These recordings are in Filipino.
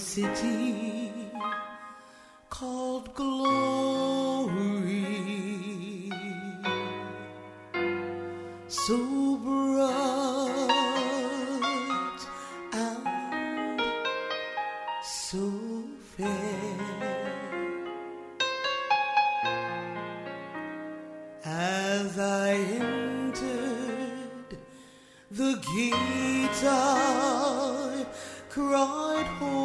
City called glory, so bright and so fair. As I entered the gate, I cried, Holy.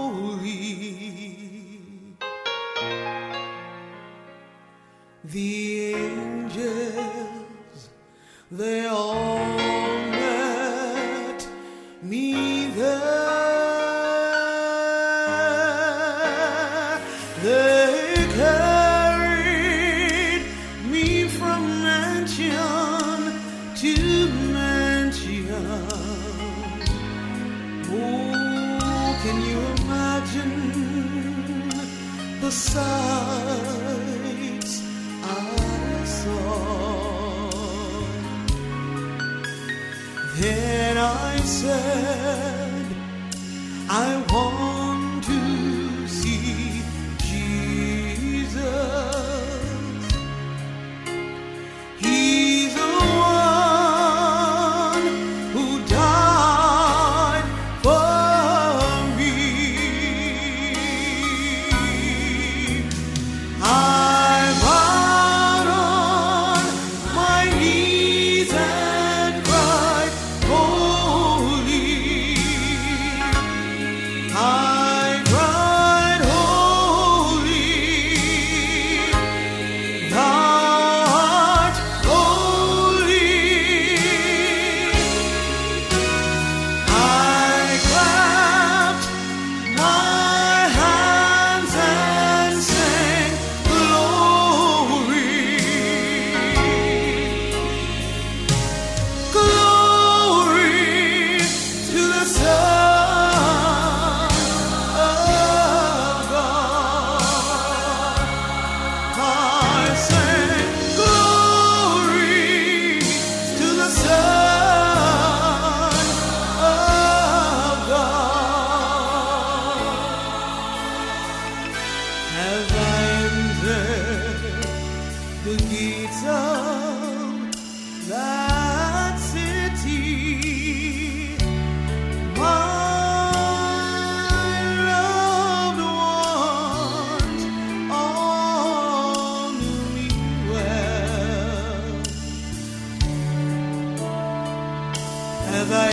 Then I said, I want to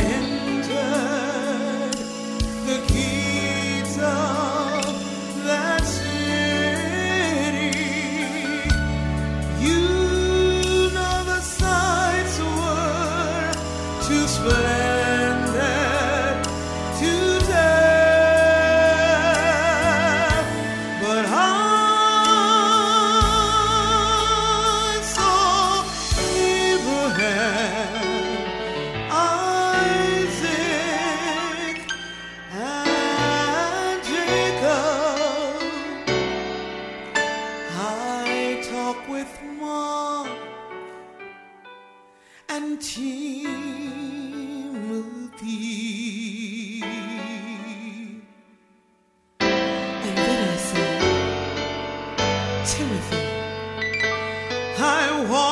as I want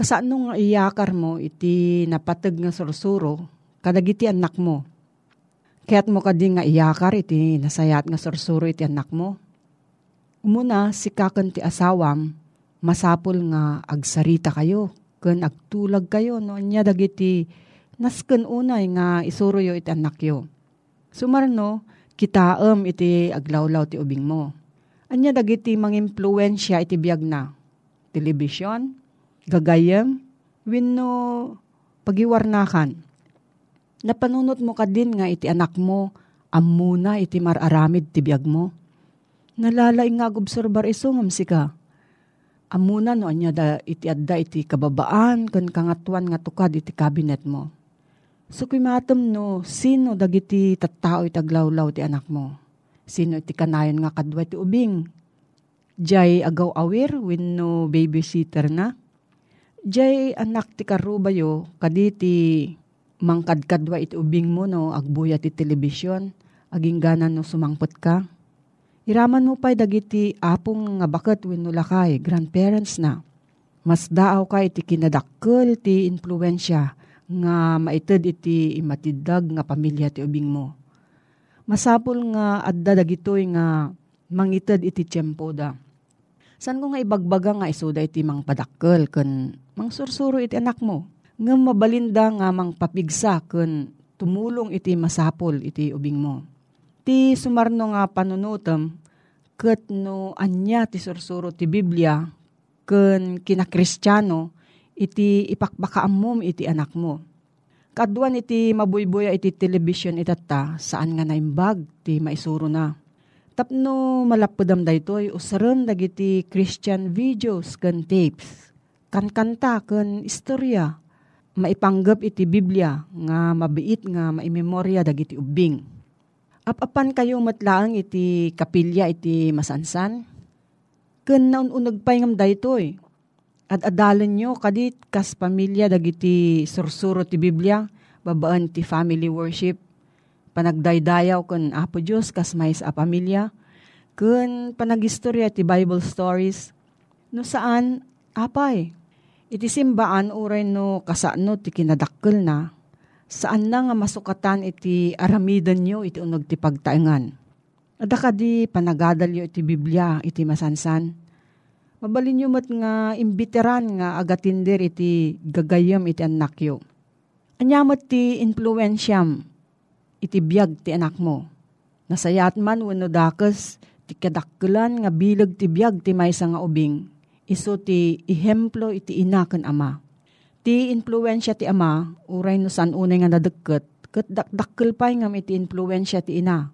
Kasano nga iyakar mo iti napatag nga sursuro kadagiti anak mo. Kaya't mo kadi nga iyakar iti nasayat nga sursuro iti anak mo. Umuna si kakan ti asawam masapul nga agsarita kayo ken agtulag kayo no anya dagiti nasken unay nga isuro yo iti anak yo. Sumarno, kitaem iti aglawlaw ti ubing mo. Anya dagiti mangimpluwensya iti biyag na. Telebisyon, gagayem, wenno pagiwarnakan. Napanunot mo ka din nga iti anak mo, amuna iti mararamid ti biyag mo. Nalalay nga obserbar iso ngamsi ka. Amuna no anya da iti adda iti kababaan kan kangatuan nga tukad iti kabinet mo. So kumatom no, sino dagiti tattao iti aglawlaw ti anak mo? Sino iti kanayon nga kadwa ti ubing? Jay agaw awir wenno babysitter na? Jay anak ti karubayo kaditi mangkadkadwa iti ubing mo no agbuya ti telebisyon aging ganan no sumangpot ka. Iraman mo pa'y dagiti apong nga bakat wenno lakay, grandparents na. Mas daaw ka iti kinadakkel ti influensya nga maited iti imatidag nga pamilya ti ubing mo. Masapul nga adda dagitoy nga mangited iti tiyempo da. San ko nga ibagbaga nga isuda iti mang padakkel ken mang sursuro iti anak mo. Nga mabalinda nga mang papigsa ken tumulong iti masapol iti ubing mo. Ti sumarno nga panunutem ket no anya ti sursuro ti Biblia ken kinakristyano iti ipakbakaam iti anak mo. Kaduan iti mabuybuya iti television itata saan nga naimbag ti maisuro na. Tapno malapudam daytoy usaran dagiti Christian videos ken tapes. Kankanta ken istorya maipanggap iti Biblia nga mabiit nga maimemorya dagiti ubing. Apapan kayo matlaang iti kapilya iti masansan? Ken naununag pa ngam daytoy. At adalan nyo kadit kas pamilya dagiti sursuro ti Biblia, babaan ti family worship, panagdaydayaw ken Apo Dios kas mais a pamilya, ken panagistorya ti Bible stories, no saan apay. Iti simbaan uray no kasano ti kinadakkel na, saan na nga masukatan iti aramidan nyo iti unog ti pagtaengan. Adaka di panagadalyo iti Biblia iti masansan. Mabalin nyo mat nga imbiteran nga agatinder iti gagayam iti anak yo. Anyamot ti influensyam iti biyag ti anak mo. Nasayat man wano dakes ti kadakkelan nga bilag ti biyag ti maysa nga ubing. Iso ti ihemplo iti ina ken ama. Ti influensya ti ama, uray no san unay nga nadagket, ket dakdakkel pay ngam iti influensya ti ina.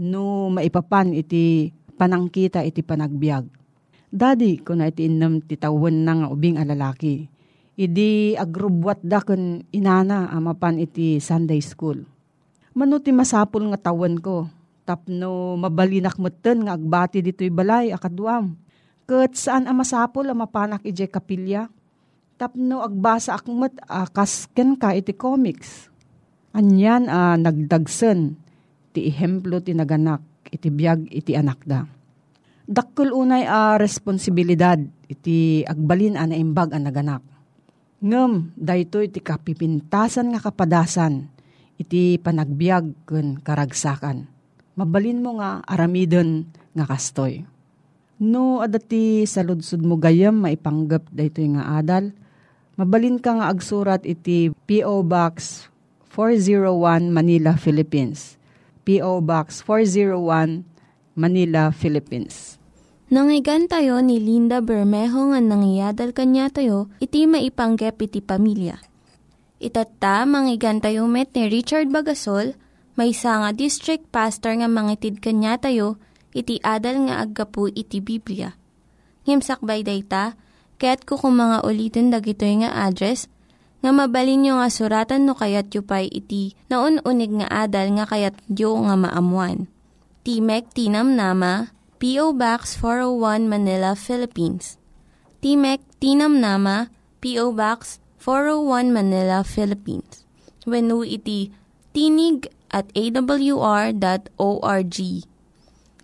No maipapan iti panangkita iti panagbiag. Daddy, kung na iti inam ti tawon na nga ubing alalaki. Idi agrubwat da kun inana amapan iti Sunday school. Mano ti masapul nga tawon ko. Tapno mabalinak meten nga agbati dito'y balay akaduam. Ket saan ang masapul ang mapanak ije kapilya? Tapno agbasa akmet akasken ka iti comics. Anyan a nagdagsen ti ihemplo ti naganak iti biyag iti anak da. Dakkel unay a responsibilidad iti agbalin a naimbag a naganak. Ngem, dayto iti kapipintasan nga kapadasan iti panagbiag ken karagsakan. Mabalin mo nga aramiden nga kastoy. No adati sa ludsud mo gayam maipanggap dayto nga adal, mabalin ka nga agsurat iti P.O. Box 401 Manila, Philippines. P.O. Box 401 Manila, Philippines. Nangyigan tayo ni Linda Bermejo nga nangyadal kanya tayo, iti maipanggep iti pamilya. Itatta, manggigan tayo met ni Richard Bagasol, may nga district pastor nga mangitid kanya tayo, iti adal nga aggapu iti Biblia. Ngimsakbay dayta, kaya't kukumanga ulitin dagito nga address, nga mabalin nyo nga suratan no kayat yu pa'y iti na unig nga adal nga kayat yu nga maamuan. Timek Tinam Nama, P.O. Box 401 Manila, Philippines. Timek Tinam Nama, P.O. Box 401 Manila, Philippines. When iti tinig at awr.org.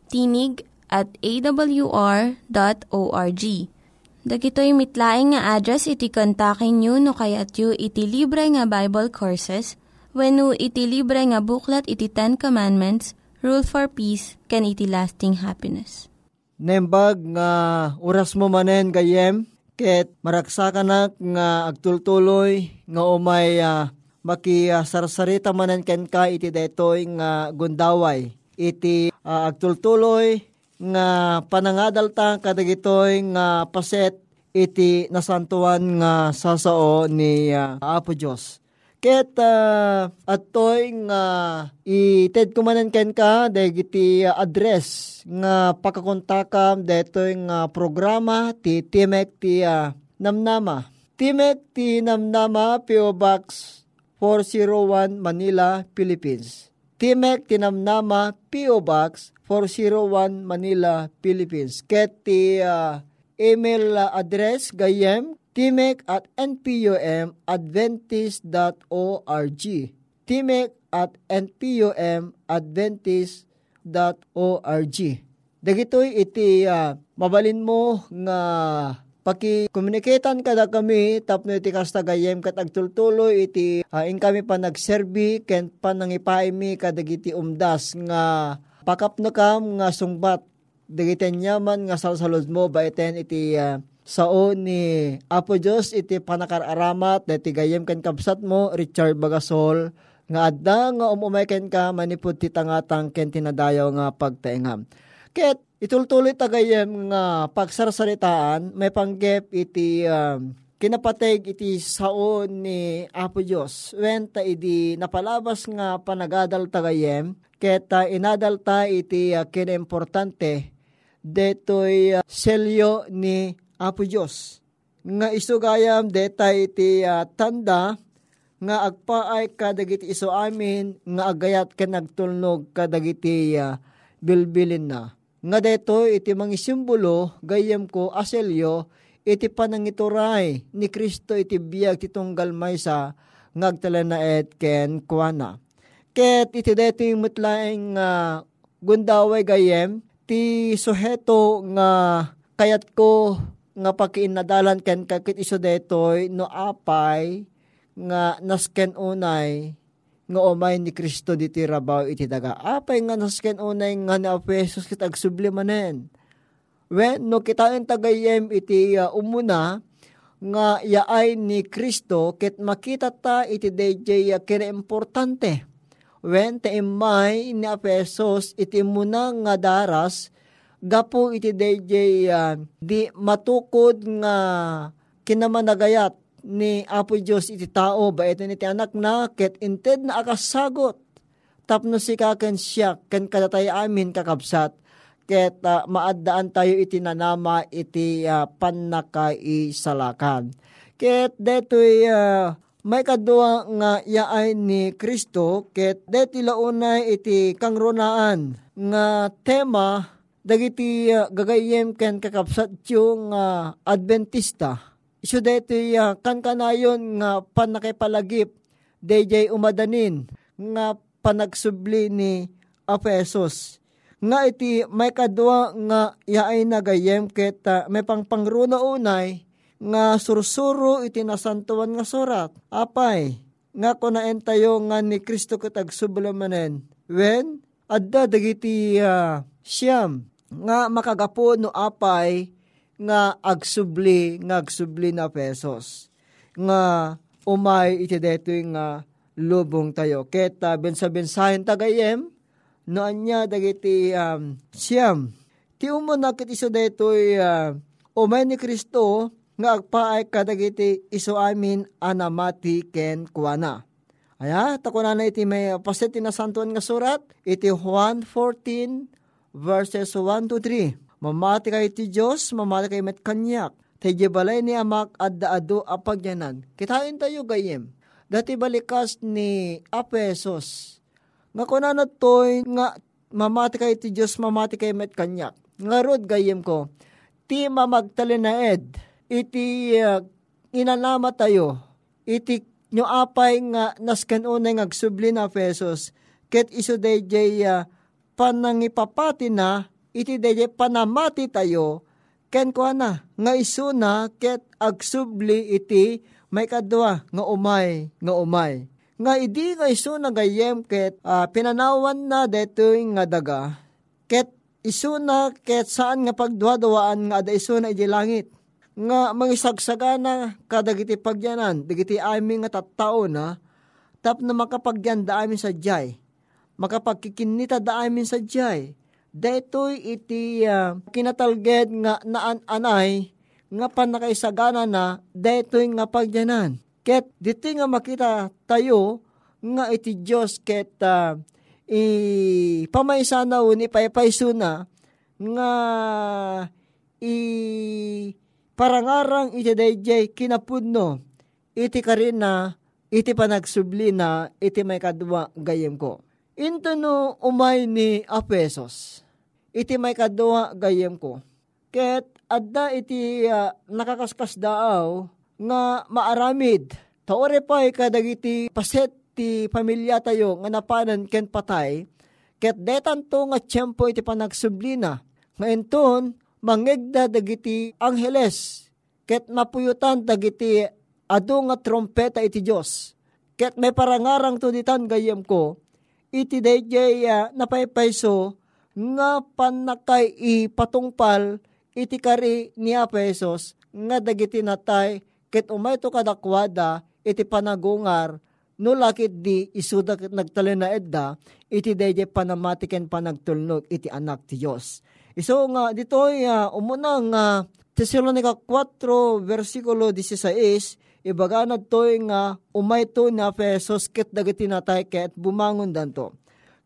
Tinig at awr.org. Dagitoy mitlaing nga address iti kontakin nyo no kayat yu iti libre nga Bible Courses when iti libre nga buklat iti Ten Commandments, Rule for Peace, can iti lasting happiness. Nembag nga oras mo manen gayem, ket maraksakan nga agtultuloy nga umay uh, makisarsarita manen ken ka iti detoy nga gundaway. Iti uh, agtultuloy nga panangadalta kadagitoy nga paset iti nasantuan nga sasao ni uh, Apo Diyos. Ket uh, atoy nga ited kumanan ken ka dagiti address nga pakakontakam detoy nga programa ti Timek ti uh, Namnama. Timek ti Namnama PO Box 401 Manila, Philippines. Timek ti Namnama PO Box 401 Manila, Philippines. Ket ti uh, email address gayem timek at npum.adventist.org timek at npumadventist.org. Dagitoy iti uh, mabalin mo nga paki-communicatean kada kami tapno iti kasta gayem kat agtultuloy iti uh, in kami pa nagserbi ken pa nangipaimi kadagiti umdas nga pakapno kam nga sungbat dagiti nyaman nga salsalod mo ba iten iti uh, sao ni Apo Diyos iti panakaramat dati gayem ken kapsat mo Richard Bagasol nga adda nga umumay ken ka manipud ti tangatang ken tinadayaw nga pagtaengam. Ket itultuloy tagayem nga pagsarsaritaan may panggep iti um, kinapateg iti sao ni Apo Diyos. When ta idi napalabas nga panagadal tagayem ket uh, inadal ta iti uh, kinimportante detoy uh, selyo ni Apo Diyos. Nga isugayam deta iti uh, tanda nga agpaay kadagiti iso amin nga agayat ka nagtulnog kadagiti uh, bilbilin na. Nga deto iti mga simbolo gayem ko aselyo iti panangituray ni Kristo iti biyag ti tunggal maysa ngagtala na et ken kuana. Ket iti deto yung mutlaing uh, gundaway gayem ti suheto nga kayat ko nga pakiinadalan ken kakit iso detoy no apay nga nasken unay nga umay ni Kristo diti rabaw iti daga. Apay nga nasken unay nga ni Apesos kit agsubli manen. When no kitain tagayem iti uh, umuna nga yaay ni Kristo ket makita ta iti DJ uh, kina importante. When ta imay ni Apesos iti muna nga daras gapo iti DJ uh, di matukod nga kinamanagayat ni Apo Diyos iti tao ba ito ni anak na ket inted na akasagot. Tapno si kaken siya ken kadatay amin kakabsat. Ket uh, maaddaan tayo iti nanama iti uh, pannakaisalakan ket detoy uh, may kadua nga yaay ni Kristo ket deti launay iti kangronaan nga tema dagiti uh, gagayem ken kakabsat yung uh, Adventista Isu dito uh, kan kanayon nga panakipalagip DJ umadanin nga panagsubli ni Apesos. Nga iti may kadwa nga yaay nagayem ket uh, may pangpangruna unay nga sursuro iti nasantuan nga surat. Apay, nga kunaen tayo nga ni Kristo ket agsubulamanen. When adda dagiti uh, siyam nga makagapo no apay nga agsubli nga agsubli na pesos. Nga umay iti detoy nga lubong tayo. Keta bensa-bensahin tagayem no anya dagiti um, siyam. Ti umon nakit iso detoy uh, umay ni Kristo nga agpaay kadagiti iso amin anamati ken kuana. Aya, takunan na iti may paset na santuan nga surat, iti Juan 14 verses 1 to 3. Mamati kay ti Diyos, mamati kay met kanyak. Tayo balay ni amak adda ado apagyanan. Kitain tayo gayem. Dati balikas ni Apesos. Nga kunanat toy nga mamati kay ti Diyos, mamati kay met kanyak. Nga rod gayem ko. Ti mamagtalinaed. Iti uh, inanama tayo. Iti nyo apay nga nasken unay ngagsubli na Apesos. Ket iso day jay uh, panangipapati na iti dede panamati tayo, ken ko na, nga isuna ket agsubli iti may kadwa nga umay, nga umay. Nga idi nga isuna gayem ket uh, pinanawan na deto nga daga, ket isuna ket saan nga pagduwa-duwaan nga ada isuna iti langit. Nga mangisagsagana kadagiti pagyanan, digiti amin nga tattao na, tap na makapagyan da amin sa jay. Makapagkikinita da amin sa jay detoy iti uh, kinatalged nga naan-anay nga panakaisagana na detoy nga pagyanan. Ket diti nga makita tayo nga iti Dios ket uh, i pamaysana ni paypayso na nga i parangarang iti dayjay kinapudno iti karina iti panagsubli na iti may kadwa gayem ko. Into no umay ni Apesos. Iti may kadwa gayem ko. Ket adda iti uh, nakakaskas daaw nga maaramid. Taore pa kadagiti paset ti pamilya tayo nga napanan ken patay, ket detan to nga tiyempo iti panagsublina. Ngayon ton, mangegda dagiti angheles, ket mapuyutan dagiti ado nga trompeta iti Dios. Ket may parangarang to ditan gayem ko, iti dayjay uh, napaypayso nga panakay ipatungpal iti kari ni Apesos nga dagiti natay ket umay to kadakwada iti panagungar no lakit di isuda ket nagtalin na edda iti dayjay panamatiken panagtulnog iti anak ti Dios. Iso nga ditoy uh, umuna nga Tesalonica 4 versikulo 16 ibaganad toy nga umay to na pesos ket dagiti natay ket bumangon danto.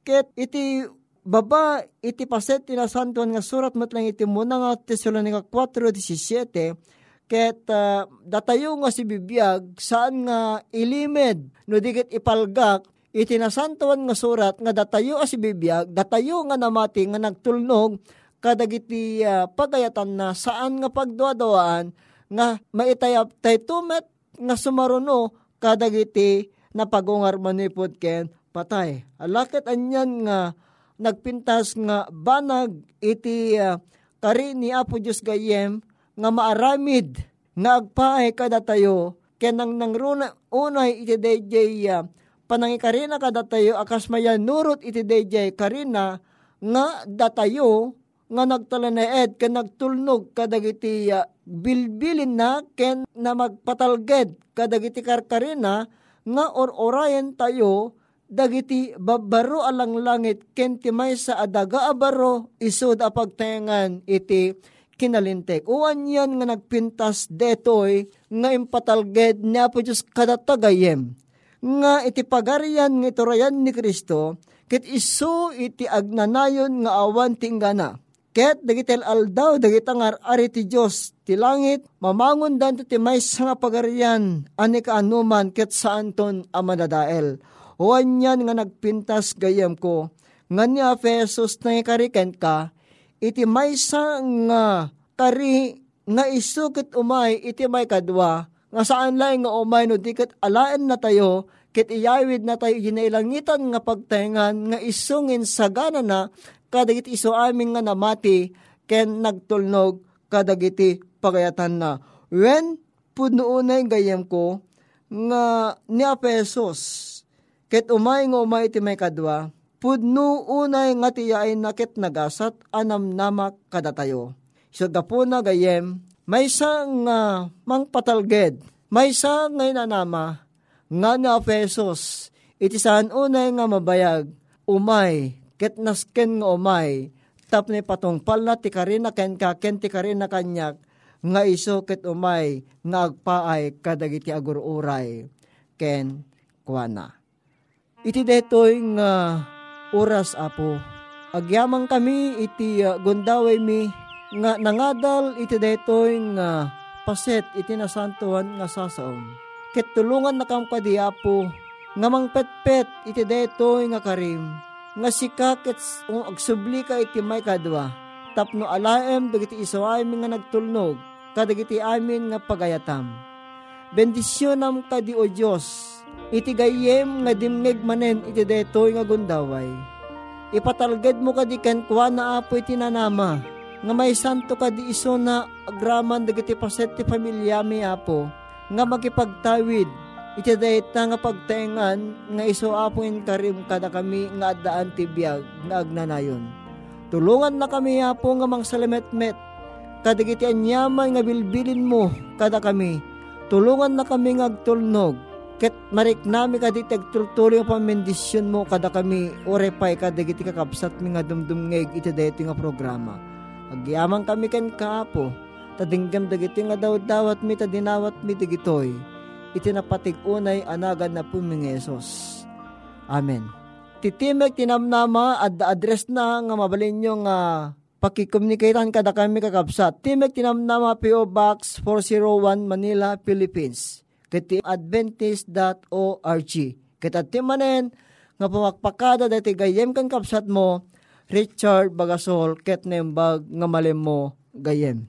Ket iti baba iti paset tinasantuan nga surat matlang iti muna nga Tesalonica 4.17 ket uh, datayo nga si bibiyag saan nga ilimed no dikit ipalgak iti nasantuan nga surat nga datayo as si bibiyag datayo nga namati nga nagtulnog kadagiti uh, pagayatan na saan nga pagduadawaan nga maitayap tay tumet nga sumaruno kadagiti na pagungar manipod ken patay. Alakit anyan nga nagpintas nga banag iti uh, kari ni Apo Diyos gayem nga maaramid nga agpaay kada tayo ken nang nangruna unay iti DJ uh, panangi karina kada tayo akas maya nurot iti DJ karina nga datayo nga nagtalaneed ken nagtulnog kadagiti uh, bilbilin na ken na magpatalged kadagiti karkarina nga or-orayan tayo dagiti babaro alang langit ken ti maysa adaga abaro isod a pagtayangan iti kinalintek. Uwan yan nga nagpintas detoy nga impatalged ni Apo Diyos kadatagayem. Nga iti pagarian nga iturayan ni Kristo ket iso iti agnanayon nga awan tinggana. Ket dagitel aldaw dagitangar ari ti Dios ti langit mamangon danto ti maysa nga pagarian. Ani kaanuman ket saan ton a madadael. Uwan yan nga nagpintas gayem ko. Nga ni Efesos na ikariken ka iti maysa nga kari nga isukit umay iti may kadwa. Nga saan lang nga umay no dikat alaan na tayo kit iyawid na tayo ginailangitan nga pagtayangan nga isungin sagana na kadagiti iso aming nga namati ken nagtulnog kadagiti pagayatan na. When punuunay gayem ko nga ni Apesos ket umay nga umay iti may kadwa pudno unay nga tiyain na ket nagasat anam namak kadatayo. So gapo na gayem, may sang uh, mang patalged, may sang ngay nanama, nga na pesos, iti saan unay nga mabayag, umay, ket nasken nga umay, tap ni patungpal na ti karina ken ka ken ti karina kanyak, nga iso ket umay, nga agpaay kadagiti agururay, ken kuana. Iti detoy nga oras apo, agyamang kami iti uh, gundaway mi, nga nangadal iti detoy nga paset iti nasantuan nga sasaom. Ket tulungan na kam kadiapo nga mangpetpet iti detoy nga karim nga sika ket um, agsubli ka iti may kadwa tapno alaem dagiti isaway nga nagtulnog kadagiti amin nga pagayatam. Bendisyonam kadi o Dios iti gayem nga dimneg manen iti detoy nga gundaway. Ipatalged mo kadi ken kwa na apo iti nanama nga may santo ka di iso na agraman dagiti paset ti pamilya mi apo nga magipagtawid iti dayta nga pagtaengan nga iso apo in karim kada kami nga addaan ti biyag nga agnanayon. Tulungan na kami apo nga mang salametmet kadagiti anyaman nga bilbilin mo kada kami. Tulungan na kami nga agtulnog. Ket marik nami kadi tagtultuloy ang pamendisyon mo kada kami. Orepay kadagiti kakabsat mi nga dumdumngeg iti dayto nga programa. Agyaman kami ken kaapo, tadinggam dagiti nga daw-dawat mi tadinawat mi digitoy, iti napatig unay anagan na pumingesos. Amen. Titimek tinamnama at address na nga mabalin nyo nga pakikomunikatean kada kami kakabsat. Timek tinamnama PO Box 401 Manila, Philippines. Kiti adventist.org. Kita timanen nga pamakpakada dati gayem kan kapsat mo Richard Bagasol ket nembag nga malem mo gayem.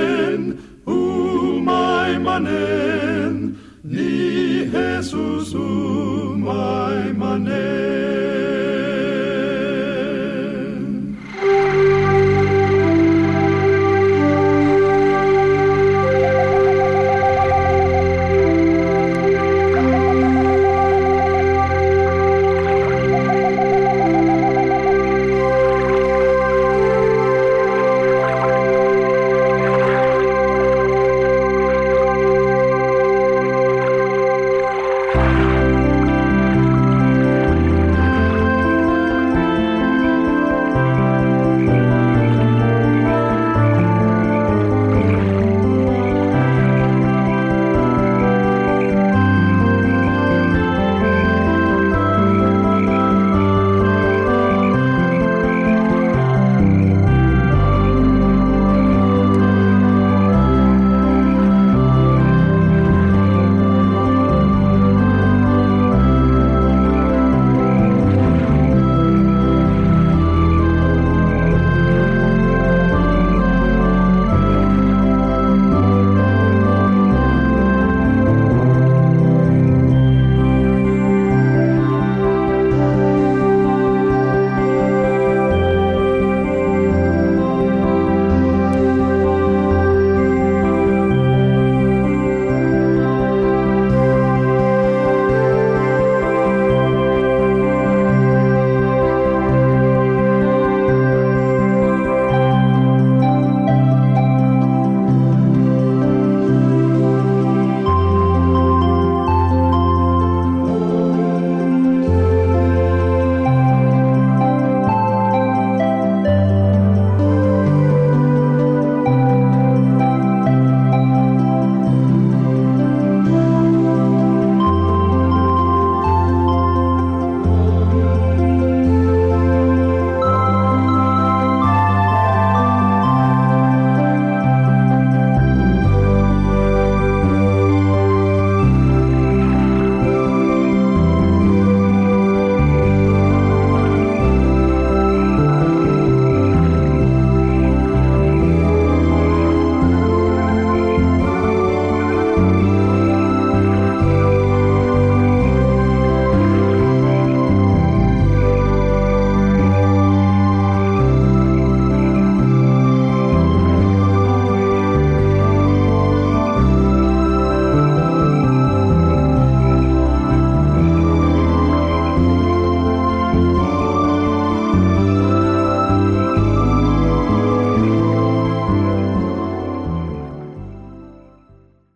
manen, ni Jesus umay manen.